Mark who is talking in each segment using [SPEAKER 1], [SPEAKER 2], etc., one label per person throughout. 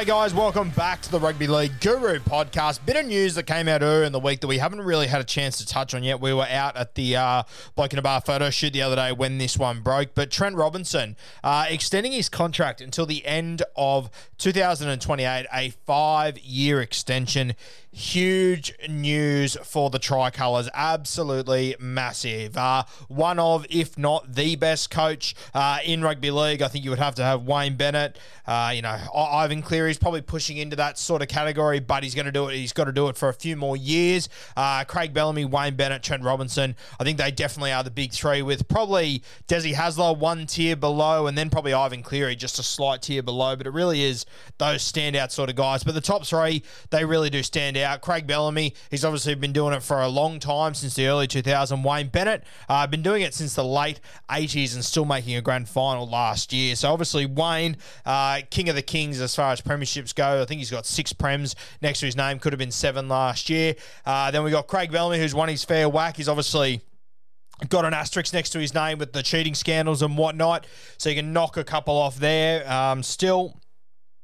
[SPEAKER 1] G'day, guys. Welcome back to the Rugby League Guru podcast. Bit of news that came out earlier in the week that we haven't really had a chance to touch on yet. We were out at the uh, Bloke in a Bar photo shoot the other day when this one broke. But Trent Robinson uh, extending his contract until the end of 2028, a five year extension. Huge news for the Tricolours. Absolutely massive. Uh, one of, if not the best coach uh, in rugby league. I think you would have to have Wayne Bennett. Uh, you know, Ivan Ivan Cleary's probably pushing into that sort of category, but he's going to do it. He's got to do it for a few more years. Uh, Craig Bellamy, Wayne Bennett, Trent Robinson. I think they definitely are the big three, with probably Desi Hasler one tier below, and then probably Ivan Cleary just a slight tier below. But it really is those standout sort of guys. But the top three, they really do stand out. Craig Bellamy, he's obviously been doing it for a long time since the early 2000s. Wayne Bennett, uh, been doing it since the late 80s and still making a grand final last year. So obviously Wayne, uh, king of the kings as far as premierships go. I think he's got six prems next to his name. Could have been seven last year. Uh, then we got Craig Bellamy, who's won his fair whack. He's obviously got an asterisk next to his name with the cheating scandals and whatnot. So you can knock a couple off there. Um, still.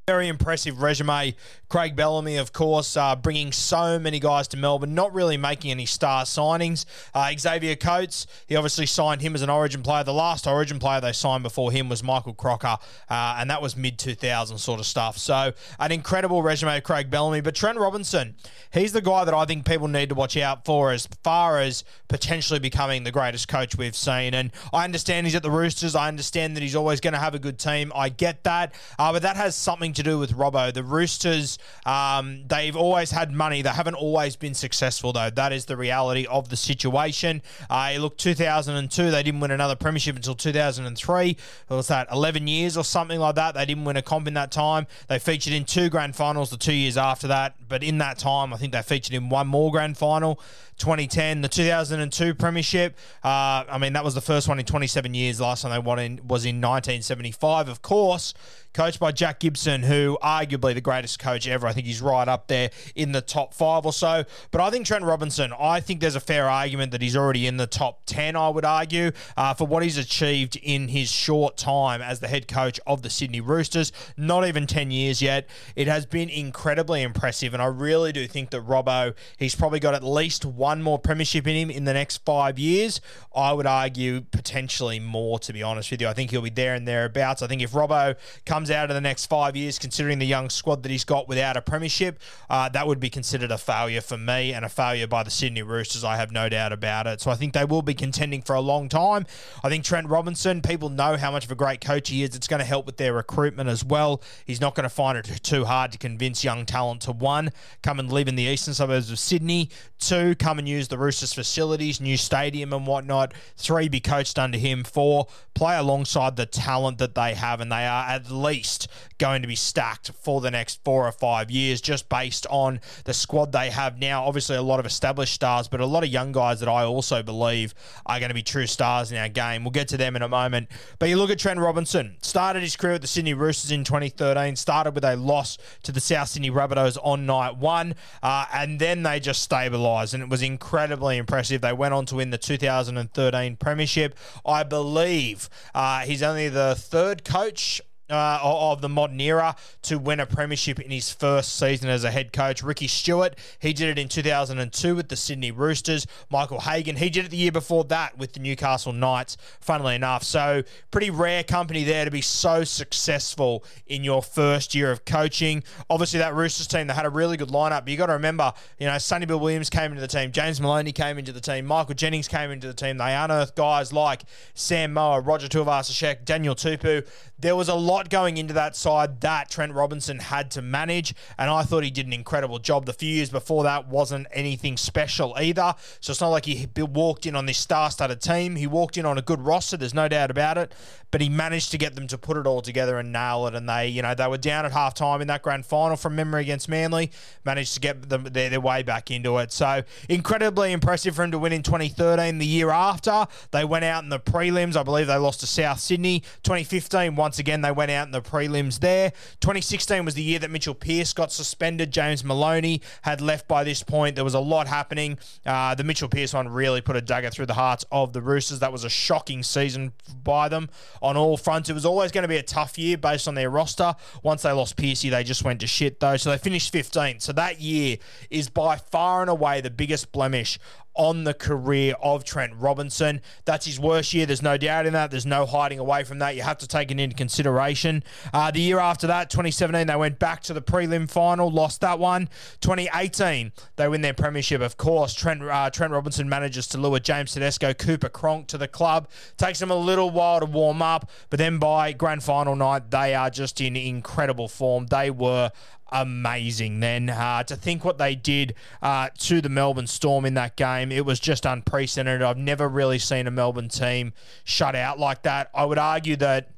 [SPEAKER 1] Very impressive resume. Craig Bellamy, of course, uh, bringing so many guys to Melbourne, not really making any star signings. Uh, Xavier Coates, he obviously signed him as an Origin player. The last Origin player they signed before him was Michael Crocker, uh, and that was mid 2000 sort of stuff. So, an incredible resume, of Craig Bellamy. But Trent Robinson, he's the guy that I think people need to watch out for as far as potentially becoming the greatest coach we've seen. And I understand he's at the Roosters. I understand that he's always going to have a good team. I get that. Uh, but that has something to do with Robbo. The Roosters, um, they've always had money. They haven't always been successful, though. That is the reality of the situation. Uh, look, 2002, they didn't win another premiership until 2003. What was that, 11 years or something like that? They didn't win a comp in that time. They featured in two grand finals the two years after that. But in that time, I think they featured in one more grand final. 2010, the 2002 premiership. Uh, I mean, that was the first one in 27 years. Last time they won in, was in 1975, of course, coached by Jack Gibson, who arguably the greatest coach ever. I think he's right up there in the top five or so. But I think Trent Robinson, I think there's a fair argument that he's already in the top 10, I would argue, uh, for what he's achieved in his short time as the head coach of the Sydney Roosters. Not even 10 years yet. It has been incredibly impressive, and I really do think that Robbo, he's probably got at least one more premiership in him in the next five years. I would argue potentially more, to be honest with you. I think he'll be there and thereabouts. I think if Robbo comes out in the next five years, considering the young squad that he's got without a premiership, uh, that would be considered a failure for me and a failure by the Sydney Roosters. I have no doubt about it. So I think they will be contending for a long time. I think Trent Robinson, people know how much of a great coach he is. It's going to help with their recruitment as well. He's not going to find it too hard to convince young talent to one, come and live in the eastern suburbs of Sydney, two, come come and use the Roosters facilities, new stadium and whatnot. Three, be coached under him. Four, play alongside the talent that they have, and they are at least going to be stacked for the next four or five years, just based on the squad they have now. Obviously, a lot of established stars, but a lot of young guys that I also believe are going to be true stars in our game. We'll get to them in a moment. But you look at Trent Robinson, started his career with the Sydney Roosters in 2013, started with a loss to the South Sydney Rabbitohs on night one, uh, and then they just stabilised, and it was incredibly impressive. They went on to win the 2013 Premiership. I believe uh, he's only the third coach uh, of the modern era to win a premiership in his first season as a head coach. Ricky Stuart, he did it in 2002 with the Sydney Roosters. Michael Hagan, he did it the year before that with the Newcastle Knights, funnily enough. So, pretty rare company there to be so successful in your first year of coaching. Obviously, that Roosters team, they had a really good lineup, but you got to remember, you know, Sonny Bill Williams came into the team, James Maloney came into the team, Michael Jennings came into the team. They unearthed guys like Sam Moa, Roger Tuivasa-Sheck, Daniel Tupou. There was a lot going into that side that Trent Robinson had to manage, and I thought he did an incredible job. The few years before that wasn't anything special either, so it's not like he walked in on this star-studded team. He walked in on a good roster, there's no doubt about it, but he managed to get them to put it all together and nail it. And they, you know, they were down at half time in that grand final from memory against Manly, managed to get them their, their way back into it. So incredibly impressive for him to win in 2013. The year after, they went out in the prelims. I believe they lost to South Sydney. 2015, once again, they went out in the prelims there. 2016 was the year that Mitchell Pearce got suspended. James Maloney had left by this point. There was a lot happening. Uh, the Mitchell Pearce one really put a dagger through the hearts of the Roosters. That was a shocking season by them on all fronts. It was always going to be a tough year based on their roster. Once they lost Piercy, they just went to shit, though. So they finished 15th. So that year is by far and away the biggest blemish on the career of Trent Robinson. That's his worst year. There's no doubt in that. There's no hiding away from that. You have to take it into consideration. Uh, the year after that, 2017, they went back to the prelim final, lost that one. 2018, they win their premiership. Of course, Trent uh, Trent Robinson manages to lure James Tedesco, Cooper Cronk to the club. Takes them a little while to warm up, but then by grand final night, they are just in incredible form. They were amazing then. Uh, to think what they did uh, to the Melbourne Storm in that game, it was just unprecedented. I've never really seen a Melbourne team shut out like that. I would argue that.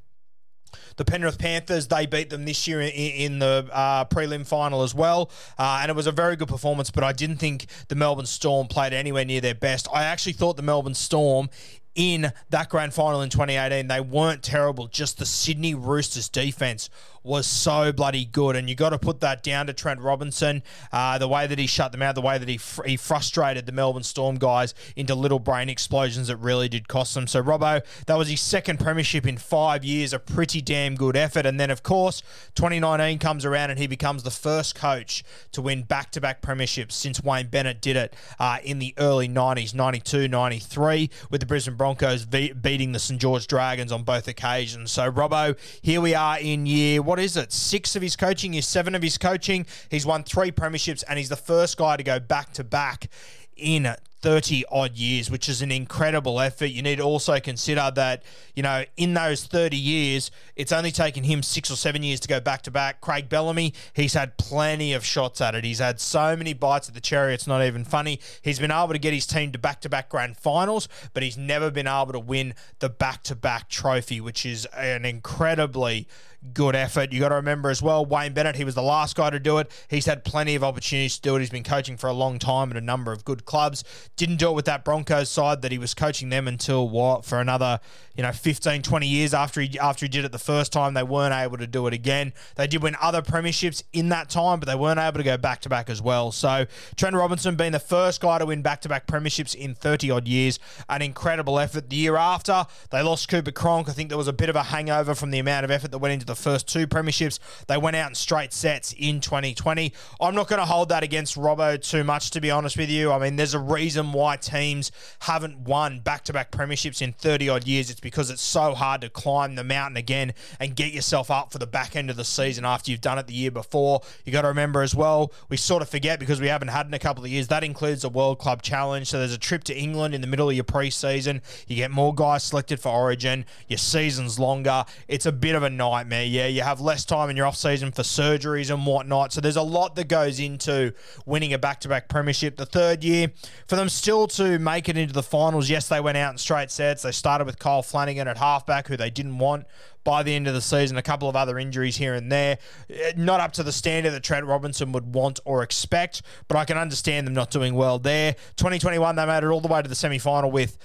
[SPEAKER 1] The Penrith Panthers, they beat them this year in, in the uh, prelim final as well. Uh, and it was a very good performance, but I didn't think the Melbourne Storm played anywhere near their best. I actually thought the Melbourne Storm in that grand final in 2018, they weren't terrible. Just the Sydney Roosters defense was so bloody good. And you got to put that down to Trent Robinson, uh, the way that he shut them out, the way that he, fr- he frustrated the Melbourne Storm guys into little brain explosions that really did cost them. So, Robbo, that was his second premiership in five years, a pretty damn good effort. And then, of course, 2019 comes around and he becomes the first coach to win back to back premierships since Wayne Bennett did it uh, in the early 90s, 92, 93, with the Brisbane Broncos beating the St. George Dragons on both occasions. So, Robbo, here we are in year, what is it? Six of his coaching, year seven of his coaching. He's won three premierships and he's the first guy to go back to back in 30 odd years, which is an incredible effort. You need to also consider that, you know, in those 30 years, it's only taken him six or seven years to go back to back. Craig Bellamy, he's had plenty of shots at it. He's had so many bites at the cherry, it's not even funny. He's been able to get his team to back to back grand finals, but he's never been able to win the back to back trophy, which is an incredibly good effort. You got to remember as well, Wayne Bennett, he was the last guy to do it. He's had plenty of opportunities to do it. He's been coaching for a long time at a number of good clubs. Didn't do it with that Broncos side that he was coaching them until what for another, you know, 15, 20 years after he after he did it the first time. They weren't able to do it again. They did win other premierships in that time, but they weren't able to go back to back as well. So Trent Robinson being the first guy to win back to back premierships in 30 odd years, an incredible effort. The year after, they lost Cooper Cronk. I think there was a bit of a hangover from the amount of effort that went into the first two premierships. They went out in straight sets in 2020. I'm not going to hold that against Robbo too much, to be honest with you. I mean, there's a reason why teams haven't won back to back premierships in 30 odd years. It's because it's so hard to climb the mountain again and get yourself up for the back end of the season after you've done it the year before. You got to remember as well, we sort of forget because we haven't had in a couple of years. That includes the World Club Challenge. So there's a trip to England in the middle of your preseason. You get more guys selected for Origin. Your season's longer. It's a bit of a nightmare. Yeah, you have less time in your off season for surgeries and whatnot. So there's a lot that goes into winning a back to back premiership. The third year, for them still to make it into the finals, yes, they went out in straight sets. They started with Kyle Flanagan at halfback, who they didn't want by the end of the season. A couple of other injuries here and there. Eh, Not up to the standard that Trent Robinson would want or expect, but I can understand them not doing well there. 2021, they made it all the way to the semi final with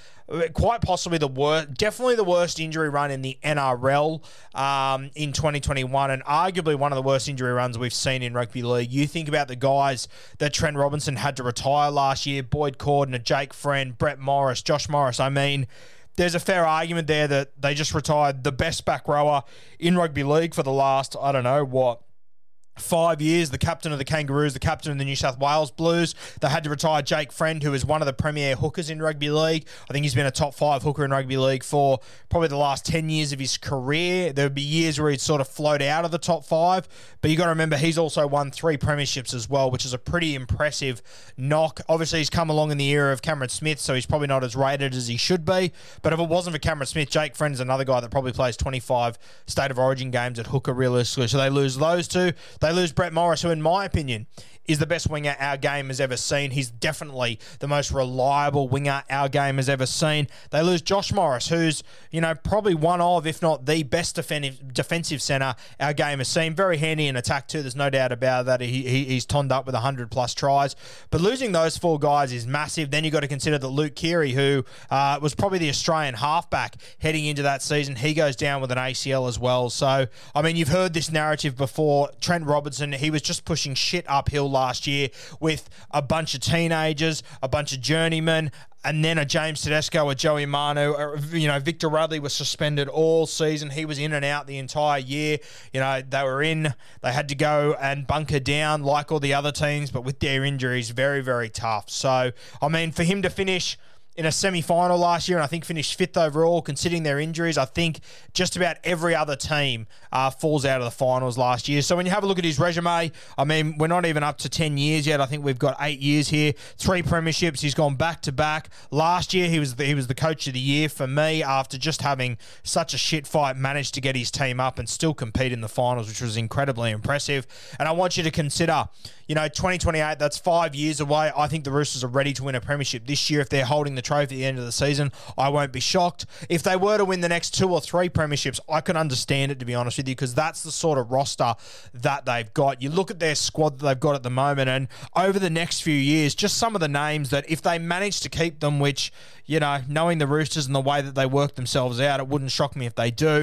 [SPEAKER 1] quite possibly the worst, definitely the worst injury run in the NRL um, in 2021, and arguably one of the worst injury runs we've seen in rugby league. You think about the guys that Trent Robinson had to retire last year: Boyd Cordner, Jake Friend, Brett Morris, Josh Morris. I mean there's a fair argument there that they just retired the best back rower in rugby league for the last, I don't know, what, five years, the captain of the Kangaroos, the captain of the New South Wales Blues. They had to retire Jake Friend, who is one of the premier hookers in rugby league. I think he's been a top five hooker in rugby league for probably the last 10 years of his career. There would be years where he'd sort of float out of the top five, but you got to remember he's also won three premierships as well, which is a pretty impressive knock. Obviously, he's come along in the era of Cameron Smith, so he's probably not as rated as he should be. But if it wasn't for Cameron Smith, Jake Friend is another guy that probably plays 25 state of origin games at hooker realistically. So they lose those two. They lose Brett Morris, who, in my opinion, is the best winger our game has ever seen. He's definitely the most reliable winger our game has ever seen. They lose Josh Morris, who's, you know, probably one of, if not the best defensive defensive centre our game has seen. Very handy in attack, too. There's no doubt about that. He, he, he's tonned up with 100 plus tries. But losing those four guys is massive. Then you've got to consider that Luke Keary, who uh, was probably the Australian halfback heading into that season, he goes down with an ACL as well. So, I mean, you've heard this narrative before. Trent Robertson, he was just pushing shit uphill last year with a bunch of teenagers, a bunch of journeymen, and then a James Tedesco, a Joey Manu. uh, You know, Victor Radley was suspended all season. He was in and out the entire year. You know, they were in, they had to go and bunker down like all the other teams, but with their injuries, very, very tough. So, I mean, for him to finish in a semi final last year and I think finished fifth overall, considering their injuries. I think just about every other team uh, falls out of the finals last year. So when you have a look at his resume, I mean, we're not even up to 10 years yet. I think we've got eight years here, three premierships. He's gone back to back. Last year, he was the, he was the coach of the year for me after just having such a shit fight, managed to get his team up and still compete in the finals, which was incredibly impressive. And I want you to consider, you know, 2028, that's five years away. I think the Roosters are ready to win a premiership this year if they're holding the trophy at the end of the season. I won't be shocked. If they were to win the next two or three premierships, I can understand it, to be honest with you, because that's the sort of roster that they've got. You look at their squad that they've got at the moment, and over the next few years, just some of the names that if they manage to keep them, which, you know, knowing the Roosters and the way that they work themselves out, it wouldn't shock me if they do.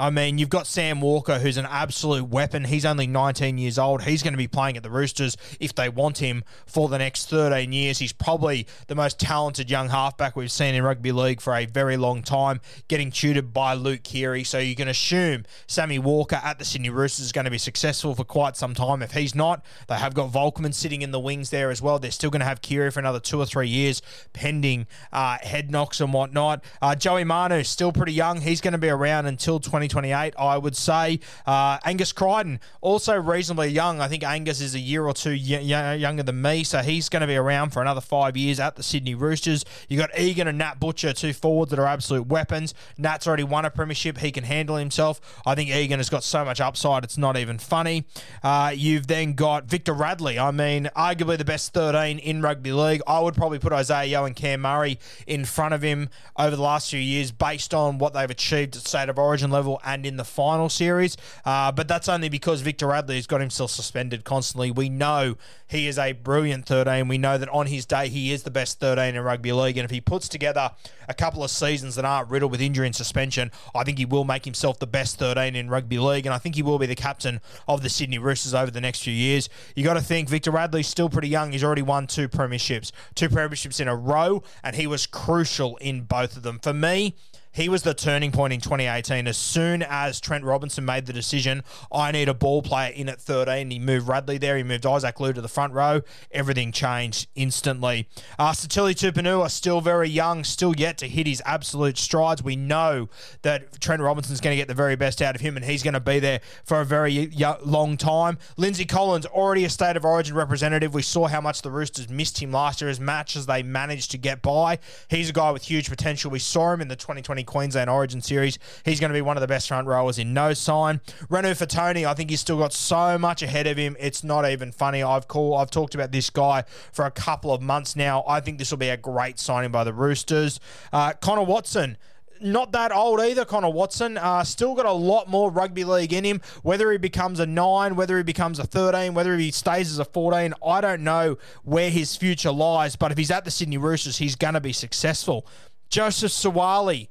[SPEAKER 1] I mean, you've got Sam Walker, who's an absolute weapon. He's only 19 years old. He's going to be playing at the Roosters if they want him for the next 13 years. He's probably the most talented young halfback we've seen in rugby league for a very long time, getting tutored by Luke Keary. So you can assume Sammy Walker at the Sydney Roosters is going to be successful for quite some time. If he's not, they have got Volkman sitting in the wings there as well. They're still going to have Keary for another two or three years, pending uh, head knocks and whatnot. Uh, Joey Manu, still pretty young. He's going to be around until 2028, I would say. Uh, Angus Crichton, also reasonably young. I think Angus is a year or two y- y- younger than me, so he's going to be around for another five years at the Sydney Roosters. You've got Egan and Nat Butcher, two forwards that are absolute weapons. Nat's already won a premiership. He can handle himself. I think Egan has got so much upside, it's not even funny. Uh, you've then got Victor Radley. I mean, arguably the best 13 in rugby league. I would probably put Isaiah Yeo and Cam Murray in front of him over the last few years based on what they've achieved at state of origin level and in the final series. Uh, but that's only because Victor Radley has got himself suspended constantly. We know he is a brilliant 13. We know that on his day, he is the best 13 in rugby league. And if he puts together a couple of seasons that aren't riddled with injury and suspension, I think he will make himself the best 13 in rugby league. And I think he will be the captain of the Sydney Roosters over the next few years. You got to think Victor Radley's still pretty young. He's already won two premierships, two premierships in a row, and he was crucial in both of them. For me, he was the turning point in 2018. As soon as Trent Robinson made the decision, I need a ball player in at 13, he moved Radley there, he moved Isaac Liu to the front row. Everything changed instantly. Uh, Sitili Tupouniua still very young, still yet to hit his absolute strides. We know that Trent Robinson's going to get the very best out of him, and he's going to be there for a very long time. Lindsay Collins, already a state of origin representative. We saw how much the Roosters missed him last year as much as they managed to get by. He's a guy with huge potential. We saw him in the 2020 Queensland Origin Series. He's going to be one of the best front rowers in no sign. Renu Fatoni, I think he's still got so much ahead of him. It's not even funny. I've called, I've talked about this guy for a couple of months now. I think this will be a great signing by the Roosters. Uh, Connor Watson not that old either, Connor Watson. Uh, still got a lot more rugby league in him. Whether he becomes a nine, whether he becomes a 13, whether he stays as a 14, I don't know where his future lies. But if he's at the Sydney Roosters, he's going to be successful. Joseph Suaalii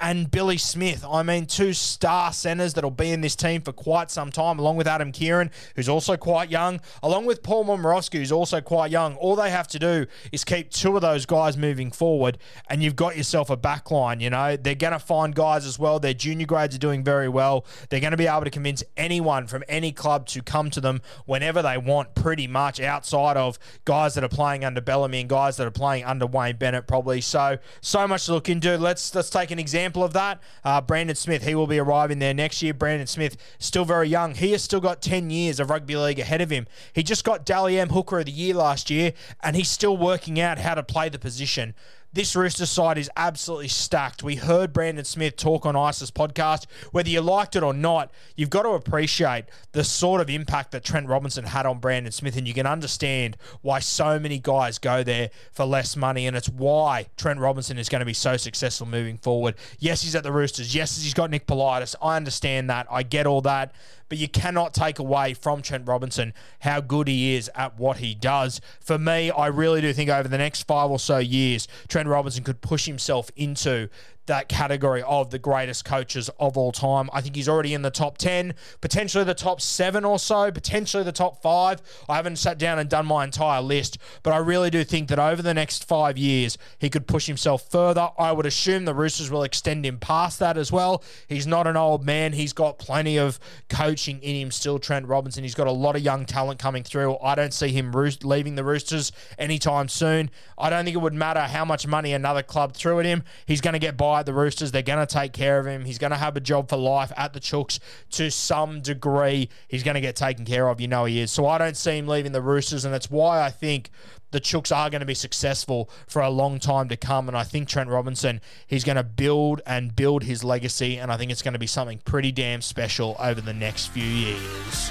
[SPEAKER 1] and Billy Smith. I mean, two star centers that'll be in this team for quite some time, along with Adam Keighran, who's also quite young, along with Paul Momirovski, who's also quite young. All they have to do is keep two of those guys moving forward, and you've got yourself a back line. You know, they're going to find guys as well. Their junior grades are doing very well. They're going to be able to convince anyone from any club to come to them whenever they want, pretty much outside of guys that are playing under Bellamy and guys that are playing under Wayne Bennett, probably. So, so much to look into. Let's let's take an example example of that. Uh, Brandon Smith, he will be arriving there next year. Brandon Smith, still very young. He has still got 10 years of rugby league ahead of him. He just got Dally M Hooker of the Year last year, and he's still working out how to play the position this Rooster side is absolutely stacked. We heard Brandon Smith talk on ISIS podcast. Whether you liked it or not, you've got to appreciate the sort of impact that Trent Robinson had on Brandon Smith, and you can understand why so many guys go there for less money, and it's why Trent Robinson is going to be so successful moving forward. Yes, he's at the Roosters. Yes, he's got Nick Politis. I understand that. I get all that but you cannot take away from Trent Robinson how good he is at what he does. For me, I really do think over the next five or so years, Trent Robinson could push himself into that category of the greatest coaches of all time. I think he's already in the top 10, potentially the top seven or so, potentially the top five. I haven't sat down and done my entire list, but I really do think that over the next five years, he could push himself further. I would assume the Roosters will extend him past that as well. He's not an old man. He's got plenty of coaching in him still, Trent Robinson. He's got a lot of young talent coming through. I don't see him leaving the Roosters anytime soon. I don't think it would matter how much money another club threw at him. He's going to get by the Roosters. They're going to take care of him. He's going to have a job for life at the Chooks to some degree. He's going to get taken care of. You know he is. So I don't see him leaving the Roosters, and that's why I think the Chooks are going to be successful for a long time to come. And I think Trent Robinson, he's going to build and build his legacy, and I think it's going to be something pretty damn special over the next few years.